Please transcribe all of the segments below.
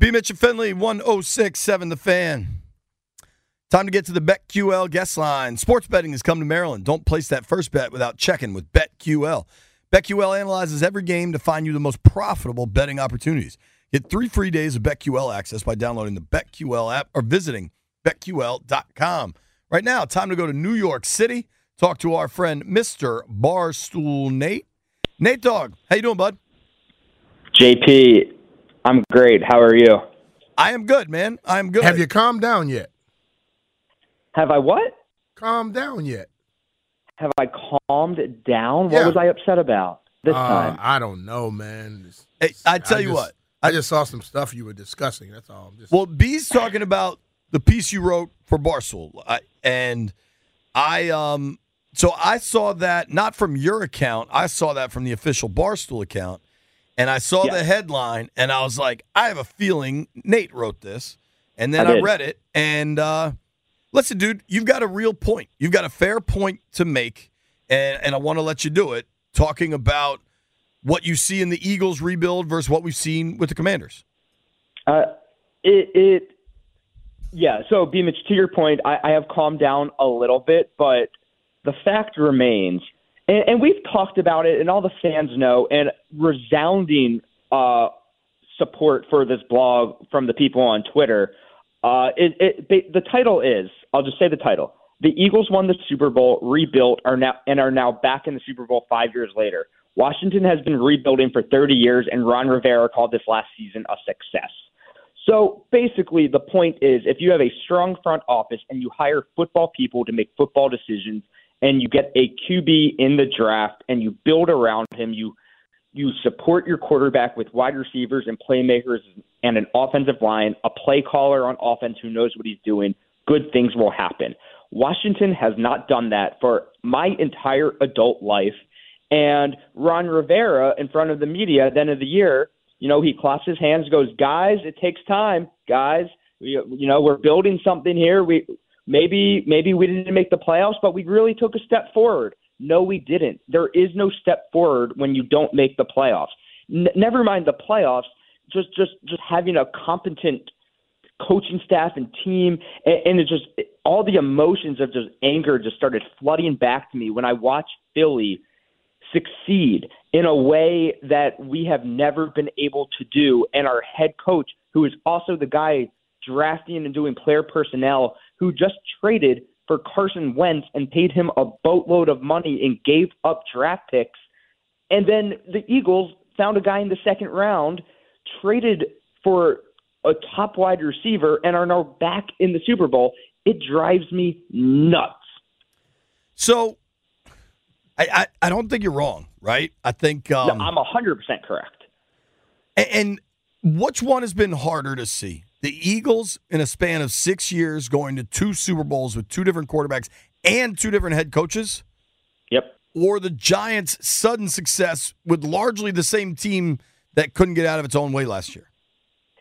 B. Mitch and Finley, 1067 The Fan. Time to get to the BetQL guest line. Sports betting has come to Maryland. Don't place that first bet without checking with BetQL. BetQL analyzes every game to find you the most profitable betting opportunities. Get three free days of BetQL access by downloading the BetQL app or visiting BetQL.com. Right now, time to go to New York City. Talk to our friend Mr. Barstool Nate. Nate Dog, how you doing, bud? JP, I'm great. How are you? I am good, man. I am good. Have you calmed down yet? Have I what? Calmed down yet? Have I calmed down? Yeah. What was I upset about this Uh, time? I don't know, man. It's- Hey, I tell you just- what. I just saw some stuff you were discussing. That's all. I'm just, Well, B's talking about the piece you wrote for Barstool, I, and I um so I saw that not from your account. I saw that from the official Barstool account, and I saw Yeah. the headline, and I was like, I have a feeling Nate wrote this, and then I I, read it, and uh, listen, dude, you've got a real point. You've got a fair point to make, and and I want to let you do it, talking about what you see in the Eagles rebuild versus what we've seen with the Commanders. Uh, it, it, yeah. So, B. Mitch, to your point, I, I have calmed down a little bit, but the fact remains, and, and we've talked about it, and all the fans know, and resounding uh, support for this blog from the people on Twitter. Uh, it, it, the title is, I'll just say the title. The Eagles won the Super Bowl, rebuilt, are now and are now back in the Super Bowl five years later. Washington has been rebuilding for 30 years, and Ron Rivera called this last season a success. So basically, the point is if you have a strong front office and you hire football people to make football decisions, and you get a QB in the draft and you build around him, you you support your quarterback with wide receivers and playmakers and an offensive line, a play caller on offense who knows what he's doing, good things will happen. Washington has not done that for my entire adult life. And Ron Rivera, in front of the media at the end of the year, you know, he claps his hands, goes, "Guys, it takes time, guys. We, you know, we're building something here. We maybe maybe we didn't make the playoffs, but we really took a step forward. No, we didn't. There is no step forward when you don't make the playoffs. N- never mind the playoffs. Just just just having a competent coaching staff and team, and, and it just all the emotions of just anger just started flooding back to me when I watched Philly succeed in a way that we have never been able to do. And our head coach, who is also the guy drafting and doing player personnel, who just traded for Carson Wentz and paid him a boatload of money and gave up draft picks. And then the Eagles found a guy in the second round, traded for a top wide receiver, and are now back in the Super Bowl. It drives me nuts. So, I, I, I don't think you're wrong, right? I think, um, no, I'm 100% correct. and, and which one has been harder to see? The Eagles in a span of six years going to two Super Bowls with two different quarterbacks and two different head coaches, Yep. or the Giants' sudden success with largely the same team that couldn't get out of its own way last year?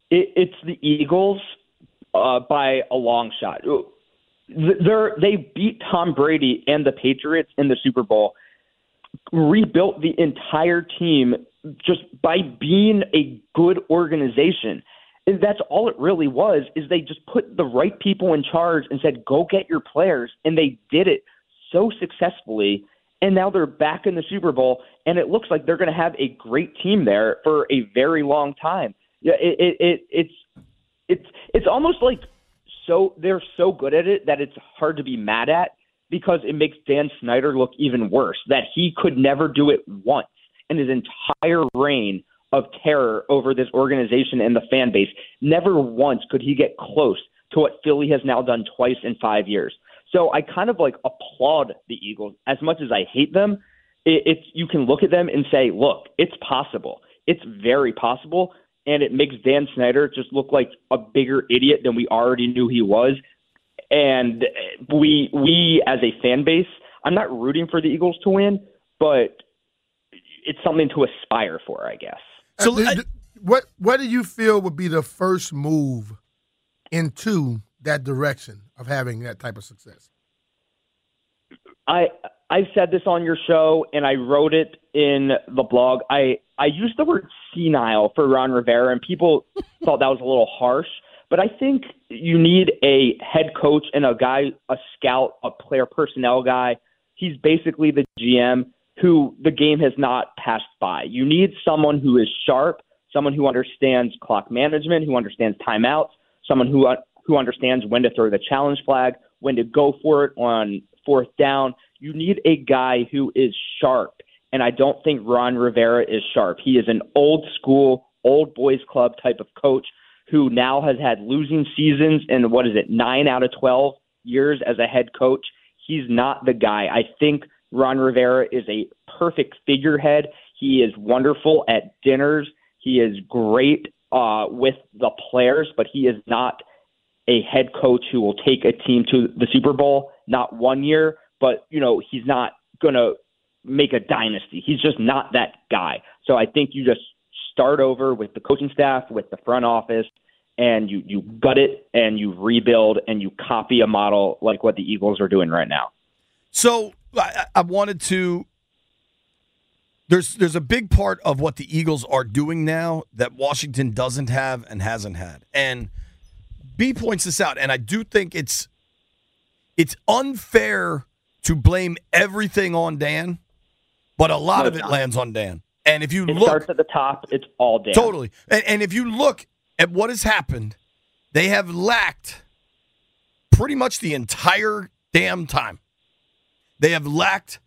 It, it's the Eagles uh, by a long shot. They're, they beat Tom Brady and the Patriots in the Super Bowl, rebuilt the entire team just by being a good organization. That's all it really was is they just put the right people in charge and said go get your players and they did it so successfully and now they're back in the Super Bowl and it looks like they're going to have a great team there for a very long time. Yeah, it, it, it it's it's it's almost like so they're so good at it that it's hard to be mad at because it makes Dan Snyder look even worse that he could never do it once in his entire reign of terror over this organization and the fan base. Never once could he get close to what Philly has now done twice in 5 years. So I kind of like applaud the Eagles as much as I hate them. It, it's you can look at them and say, look, it's possible. It's very possible and it makes Dan Snyder just look like a bigger idiot than we already knew he was. And we we as a fan base, I'm not rooting for the Eagles to win, but it's something to aspire for, I guess. So Uh, I- what what do you feel would be the first move into that direction of having that type of success? I I've said this on your show, and I wrote it in the blog. I I used the word senile for Ron Rivera, and people thought that was a little harsh. But I think you need a head coach and a guy, a scout, a player personnel guy. He's basically the GM who the game has not passed by. You need someone who is sharp, someone who understands clock management, who understands timeouts, someone who uh, who understands when to throw the challenge flag, when to go for it on fourth down. You need a guy who is sharp, and I don't think Ron Rivera is sharp. He is an old school, old boys club type of coach who now has had losing seasons in what is it, nine out of 12 years as a head coach. He's not the guy. I think Ron Rivera is a perfect figurehead. He is wonderful at dinners. He is great uh, with the players, but he is not a head coach who will take a team to the Super Bowl. Not one year, but you know he's not going to make a dynasty. He's just not that guy. So I think you just start over with the coaching staff, with the front office, and you you gut it and you rebuild and you copy a model like what the Eagles are doing right now. So I, I wanted to. There's there's a big part of what the Eagles are doing now that Washington doesn't have and hasn't had, and B points this out, and I do think it's it's unfair to blame everything on Dan, but a lot No, of it not. lands on Dan. And if you It look starts at the top. It's all Dan. Totally. And, and if you look at what has happened, they have lacked pretty much the entire damn time. They have lacked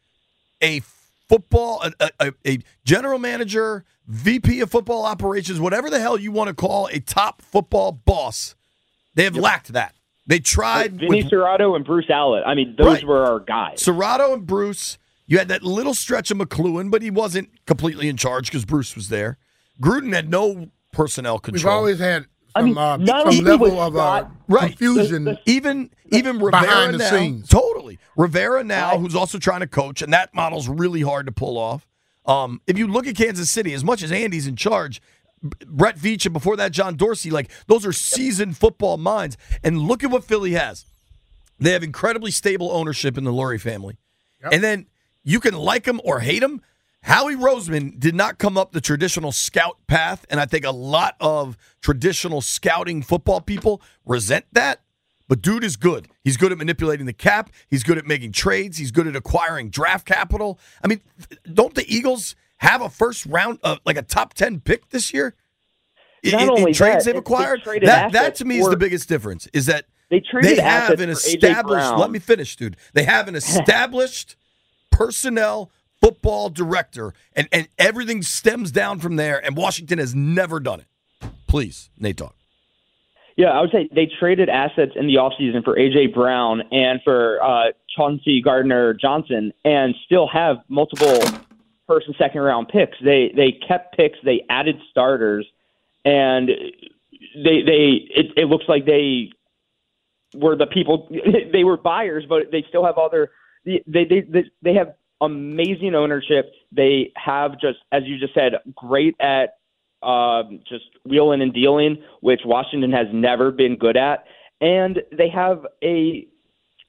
a football, a, a, a general manager, VP of football operations, whatever the hell you want to call a top football boss. They have lacked that. They tried Vinny with Cerrato and Bruce Allen. I mean, those Right. were our guys. Cerrato and Bruce. You had that little stretch of McCloughan, but he wasn't completely in charge because Bruce was there. Gruden had no personnel control. We've always had some, mean, uh, not only level was of uh, Right. confusion. The- even even Rivera Behind the now, scenes. totally Rivera now, Right. who's also trying to coach, and that model's really hard to pull off. Um, if you look at Kansas City, as much as Andy's in charge, Brett Veach and before that John Dorsey, like those are seasoned football minds. And look at what Philly has. They have incredibly stable ownership in the Lurie family, and then you can like them or hate them. Howie Roseman did not come up the traditional scout path, and I think a lot of traditional scouting football people resent that. But dude is good. He's good at manipulating the cap. He's good at making trades. He's good at acquiring draft capital. I mean, don't the Eagles have a first round, uh, like a top ten pick this year? Not in- in trades that, they've acquired. traded That that to me is the biggest difference. Is that They traded they have an established. Let me finish, dude. They have an established personnel football director, and and everything stems down from there. And Washington has never done it. Please, Nate, talk. Yeah, I would say they traded assets in the offseason for AJ Brown and for uh, Chauncey Gardner Johnson, and still have multiple first and second round picks. They they kept picks, they added starters, and they they it, it looks like they were the people they were buyers, but they still have other they they they, they have amazing ownership. They have just as you just said, great at um, just wheeling and dealing, which Washington has never been good at, and they have a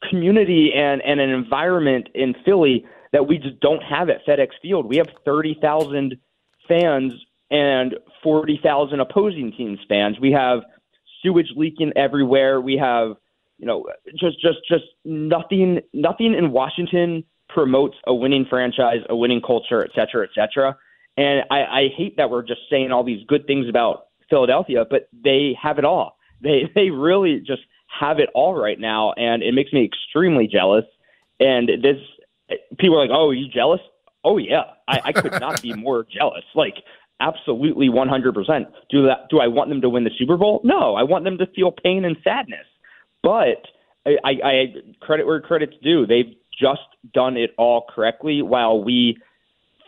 community and, and an environment in Philly that we just don't have at FedEx Field. We have thirty thousand fans and forty thousand opposing teams fans. We have sewage leaking everywhere. We have you know just just just nothing nothing in Washington promotes a winning franchise, a winning culture, et cetera, et cetera. And I, I hate that we're just saying all these good things about Philadelphia, but they have it all. They they really just have it all right now, and it makes me extremely jealous. And this people are like, "Oh, you jealous?" Oh yeah, I, I could not be more jealous. Like absolutely 100%. Do that? Do I want them to win the Super Bowl? No, I want them to feel pain and sadness. But I, I, I credit where credit's due. They've just done it all correctly, while we,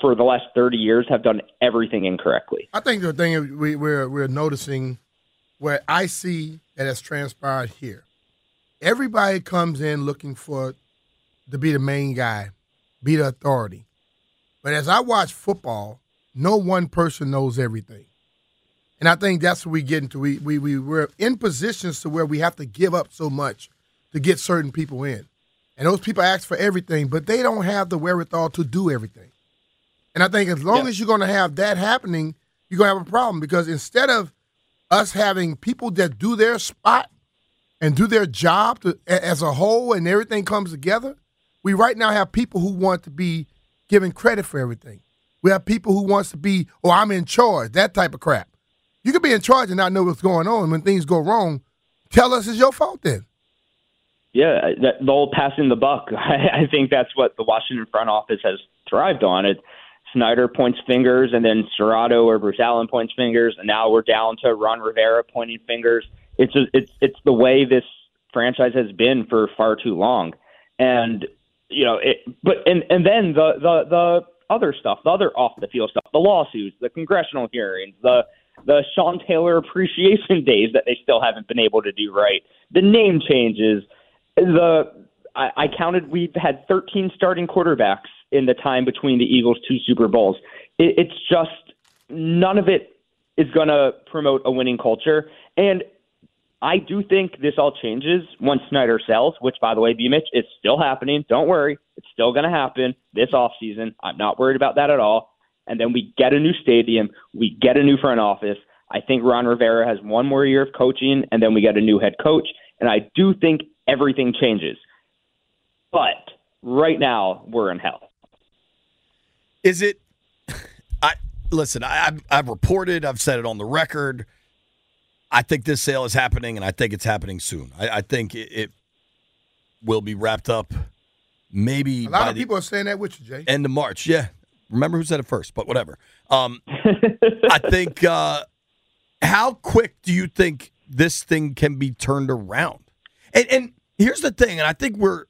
for the last 30 years, have done everything incorrectly. I think the thing we, we're we're noticing where I see that has transpired here. Everybody comes in looking for to be the main guy, be the authority. But as I watch football, no one person knows everything. And I think that's what we get into. We, we, we, we're in positions to where we have to give up so much to get certain people in. And those people ask for everything, but they don't have the wherewithal to do everything. And I think as long Yeah. as you're going to have that happening, you're going to have a problem because instead of us having people that do their spot and do their job to, as a whole and everything comes together, we right now have people who want to be given credit for everything. We have people who wants to be, oh, I'm in charge, that type of crap. You can be in charge and not know what's going on. When things go wrong, tell us it's your fault then. Yeah, uh, that, the old passing the buck. I, I think that's what the Washington front office has thrived on. It Snyder points fingers, and then Cerrato or Bruce Allen points fingers, and now we're down to Ron Rivera pointing fingers. It's just, it's it's the way this franchise has been for far too long, and you know it. But and and then the the the other stuff, the other off the field stuff, the lawsuits, the congressional hearings, the the Sean Taylor appreciation days that they still haven't been able to do right, the name changes, the I, I counted we've had 13 starting quarterbacks in the time between the Eagles' two Super Bowls. It, it's just none of it is going to promote a winning culture, and I do think this all changes once Snyder sells, which, by the way, B. Mitch, it's still happening. Don't worry. It's still going to happen this offseason. I'm not worried about that at all. And then we get a new stadium. We get a new front office. I think Ron Rivera has one more year of coaching, and then we get a new head coach. And I do think everything changes. But right now, we're in hell. Is it? I listen. I, I've, I've reported. I've said it on the record. I think this sale is happening, and I think it's happening soon. I, I think it, it will be wrapped up. Maybe A lot by of the people are saying that with you, Jay. end of March. Yeah, remember who said it first, but whatever. Um, I think. Uh, how quick do you think this thing can be turned around? And, and here's the thing, and I think we're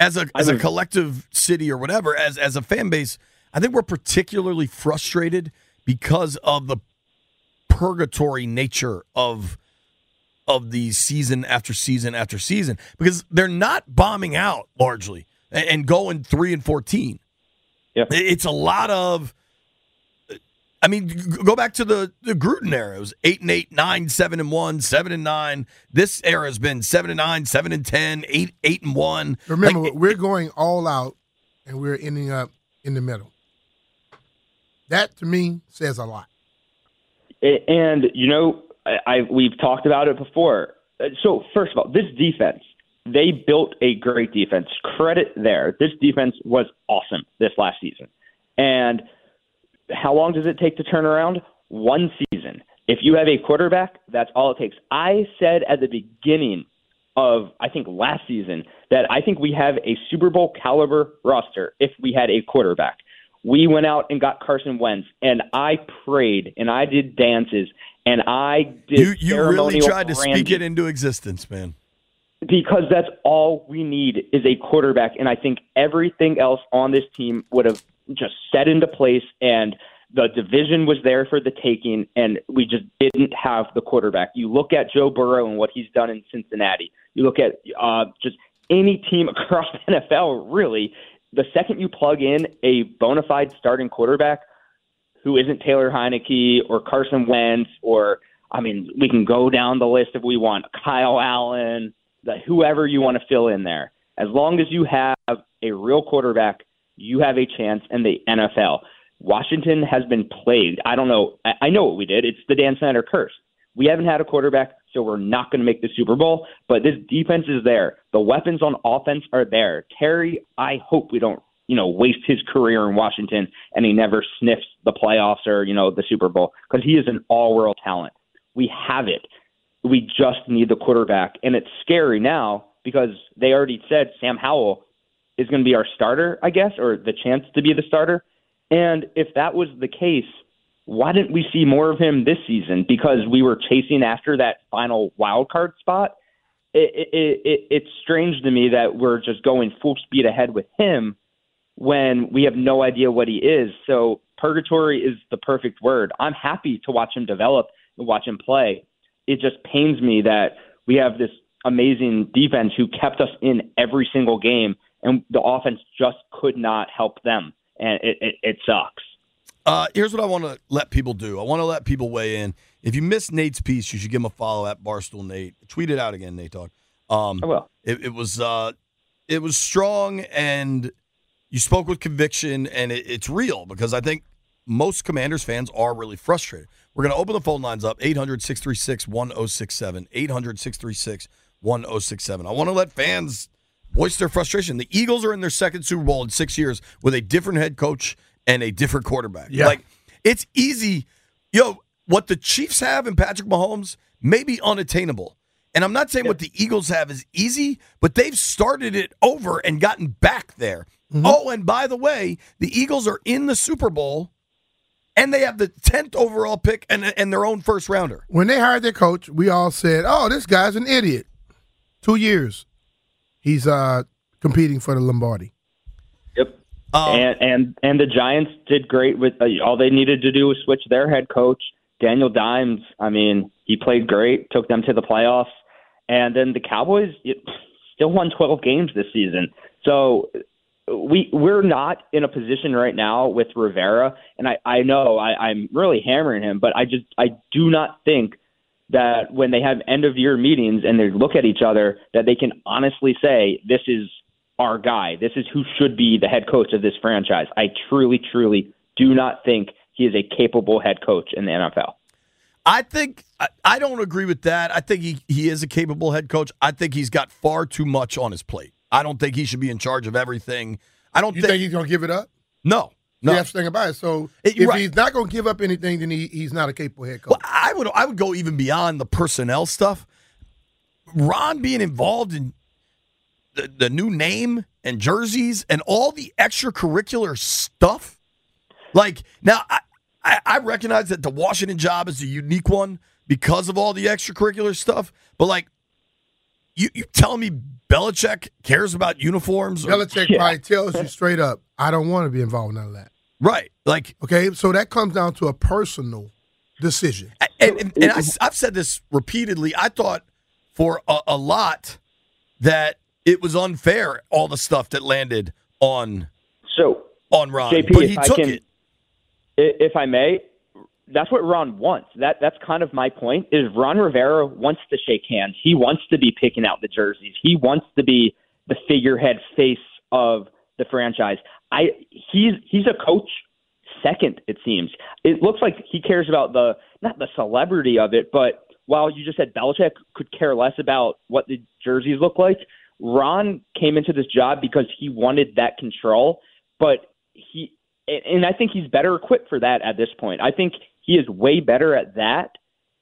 as a as a collective city or whatever, as as a fan base, I think we're particularly frustrated because of the purgatory nature of of the season after season after season because they're not bombing out largely and, and going three and fourteen. Yeah. It's a lot of. I mean, go back to the, the Gruden era. It was eight and eight, nine, seven and one, seven and nine. This era has been seven and nine, seven and ten, eight, eight and one. Remember, Like, we're going all out, and we're ending up in the middle. That to me says a lot. And you know, I, I we've talked about it before. Uh, So first of all, this defense, they built a great defense. Credit there. This defense was awesome this last season. And how long does it take to turn around? One season. If you have a quarterback, that's all it takes. I said at the beginning of I think last season that I think we have a Super Bowl caliber roster if we had a quarterback. We went out and got Carson Wentz, and I prayed and I did dances and I did. you you really tried to speak it into existence, man. because that's all we need is a quarterback, and I think everything else on this team would have just set into place, and the division was there for the taking, and we just didn't have the quarterback. You look at Joe Burrow and what he's done in Cincinnati. You look at uh, just any team across the NFL, really. The second you plug in a bona fide starting quarterback who isn't Taylor Heinicke or Carson Wentz or I mean, we can go down the list if we want. Kyle Allen, the, whoever you want to fill in there. As long as you have a real quarterback, you have a chance in the NFL. Washington has been plagued. I don't know. I, I know what we did. It's the Dan Snyder curse. We haven't had a quarterback, so we're not going to make the Super Bowl. But this defense is there. The weapons on offense are there. Terry, I hope we don't, you know, waste his career in Washington and he never sniffs the playoffs or you know the Super Bowl because he is an all-world talent. We have it. We just need the quarterback, and it's scary now because they already said Sam Howell is going to be our starter, I guess, or the chance to be the starter. And if that was the case, why didn't we see more of him this season? Because we were chasing after that final wild card spot. It, it, it, it's strange to me that we're just going full speed ahead with him when we have no idea what he is. So purgatory is the perfect word. I'm happy to watch him develop and watch him play. It just pains me that we have this amazing defense who kept us in every single game, and the offense just could not help them, and it, it, it sucks. Uh, here's what I want to let people do. I want to let people weigh in. If you missed Nate's piece, you should give him a follow at Barstool Nate. Tweet it out again, Nate Dog. Um, I will. It, it was uh, it was strong and you spoke with conviction, and it, it's real because I think most Commanders fans are really frustrated. We're going to open the phone lines up 800 636 1067. 800 636 1067. I want to let fans voice their frustration. The Eagles are in their second Super Bowl in six years with a different head coach and a different quarterback. Yeah. Like, it's easy. Yo, what the Chiefs have in Patrick Mahomes may be unattainable. And I'm not saying what the Eagles have is easy, but they've started it over and gotten back there. Mm-hmm. Oh, and by the way, the Eagles are in the Super Bowl and they have the 10th overall pick and, and their own first rounder. When they hired their coach, we all said, "Oh, this guy's an idiot." Two years, he's uh competing for the Lombardi. Yep. Um, and and and the Giants did great with uh, all they needed to do was switch their head coach Daniel Dimes. I mean, he played great, took them to the playoffs, and then the Cowboys it, still won 12 games this season. So we we're not in a position right now with Rivera, and I I know I, I'm really hammering him, but I just I do not think that when they have end of year meetings and they look at each other that they can honestly say this is our guy. This is who should be the head coach of this franchise. I truly, truly do not think he is a capable head coach in the NFL. I think I, I don't agree with that. I think he, he is a capable head coach. I think he's got far too much on his plate. I don't think he should be in charge of everything. I don't You think, think he's gonna give it up? no. No. See, that's the thing about it. So It- if right. he's not gonna give up anything, then he, he's not a capable head coach. Well, I would I would go even beyond the personnel stuff. Ron being involved in the, the new name and jerseys and all the extracurricular stuff. Like now, I, I, I recognize that the Washington job is a unique one because of all the extracurricular stuff. But like, you you telling me Belichick cares about uniforms? or- Belichick Yeah. probably tells you straight up, "I don't want to be involved in none of that." Right? Like Okay, so that comes down to a personal decision. and, and, and I, have said this repeatedly. I thought for a, a lot that it was unfair all the stuff that landed on So on Ron, JP, but if he I took can- it. if I may, that's what Ron wants. That that's kind of my point. Is Ron Rivera wants to shake hands. He wants to be picking out the jerseys. He wants to be the figurehead face of the franchise. I he's he's a coach second. It seems it looks like he cares about the not the celebrity of it, but while you just said Belichick could care less about what the jerseys look like, Ron came into this job because he wanted that control, but he and- I think he's better equipped for that at this point. I think he is way better at that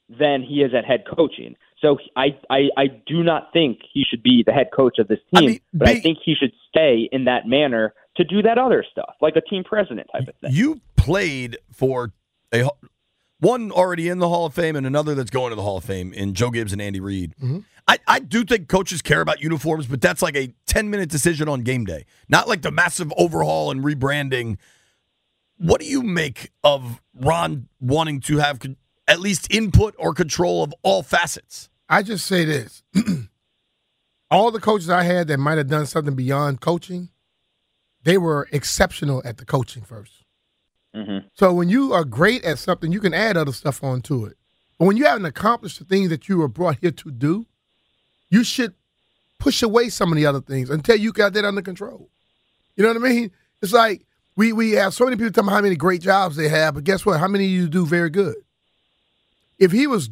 than he is at head coaching. So I I, I do not think he should be the head coach of this I team, mean, but I think he should stay in that manner to do that other stuff, like a team president type of thing. You played for a one already in the Hall of Fame and another that's going to the Hall of Fame in Joe Gibbs and Andy Reid. Mm-hmm. I, I do think coaches care about uniforms, but that's like a 10 minute decision on game day, not like the massive overhaul and rebranding. What do you make of Ron wanting to have con- at least input or control of all facets? I just say this: all the coaches I had that might have done something beyond coaching, they were exceptional at the coaching 1st Mhm. So when you are great at something, you can add other stuff onto it. But when you haven't accomplished the things that you were brought here to do, you should push away some of the other things until you got that under control. You know what I mean? It's like we we have so many people talking about how many great jobs they have, but guess what? How many of you do very good? If he was,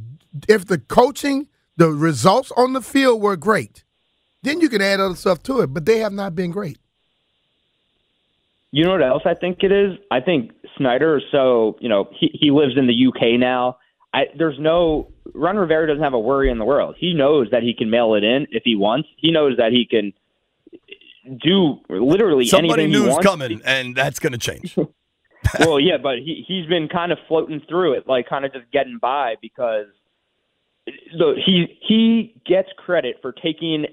if the coaching, the results on the field were great, then you can add other stuff to it. But they have not been great. You know what else I think it is? I think Snyder is so, you know, he, he lives in the UK now. I, there's no, Ron Rivera doesn't have a worry in the world. He knows that he can mail it in if he wants. He knows that he can do literally Somebody anything he knew coming, and that's going to change. well, yeah, but he he's been kind of floating through it, like kind of just getting by because the he he gets credit for taking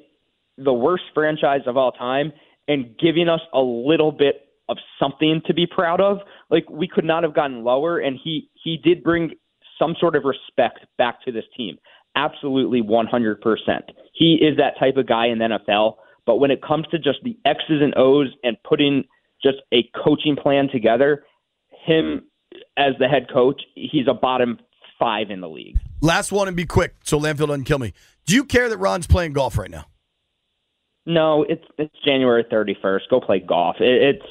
the worst franchise of all time and giving us a little bit of something to be proud of. Like we could not have gotten lower, and he he did bring some sort of respect back to this team. Absolutely, one hundred percent. He is that type of guy in the NFL. But when it comes to just the X's and O's and putting just a coaching plan together, him as the head coach, he's a bottom five in the league. Last one and be quick so Landfill doesn't kill me. Do you care that Ron's playing golf right now? No, it's it's January 31st. Go play golf. It, it's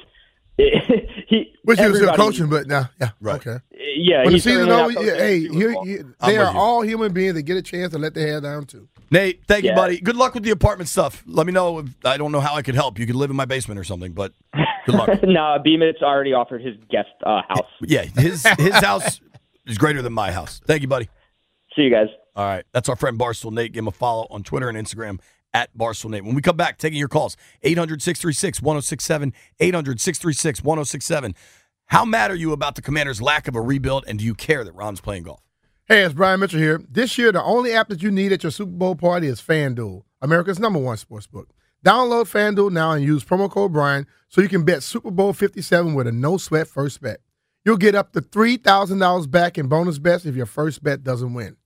it, he. Which he was still coaching, but now, yeah, Right. okay. Yeah, When the season over, coaching yeah, hey, Super you, Bowl. you, I'm they are all human beings that get a chance to let their hair down too. Nate, thank you, buddy. Good luck with the apartment stuff. Let me know if I don't know how I could help. You could live in my basement or something, but good luck. no, B. Mitch's already offered his guest uh, house. yeah, his his house is greater than my house. Thank you, buddy. See you guys. All right. That's our friend Barstool Nate. Give him a follow on Twitter and Instagram at Barstool Nate. When we come back, taking your calls 800 636 1067, 800 636 1067. How mad are you about the commander's lack of a rebuild, and do you care that Ron's playing golf? Hey, it's Brian Mitchell here. This year, the only app that you need at your Super Bowl party is FanDuel, America's number one sports book. Download FanDuel now and use promo code Brian so you can bet Super Bowl 57 with a no sweat first bet. You'll get up to $3,000 back in bonus bets if your first bet doesn't win.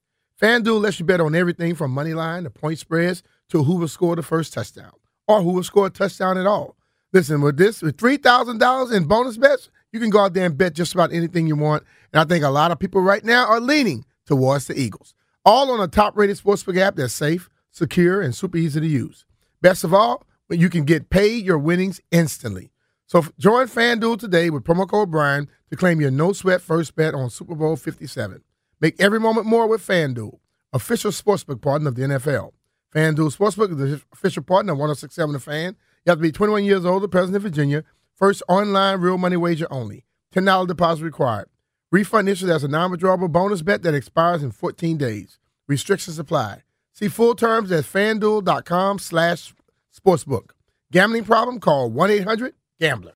FanDuel lets you bet on everything from money line to point spreads to who will score the first touchdown or who will score a touchdown at all. Listen, with this, with $3,000 in bonus bets, you can go out there and bet just about anything you want. And I think a lot of people right now are leaning towards the Eagles. All on a top rated sportsbook app that's safe, secure, and super easy to use. Best of all, you can get paid your winnings instantly. So join FanDuel today with promo code Brian to claim your no sweat first bet on Super Bowl 57. Make every moment more with FanDuel, official sportsbook partner of the NFL. FanDuel Sportsbook is the official partner of 1067 The Fan. You have to be 21 years old, or present in Virginia. First online real money wager only. $10 deposit required. Refund issued as a non-withdrawable bonus bet that expires in 14 days. Restrictions apply. See full terms at fanduel.com slash sportsbook. Gambling problem? Call 1-800-GAMBLER.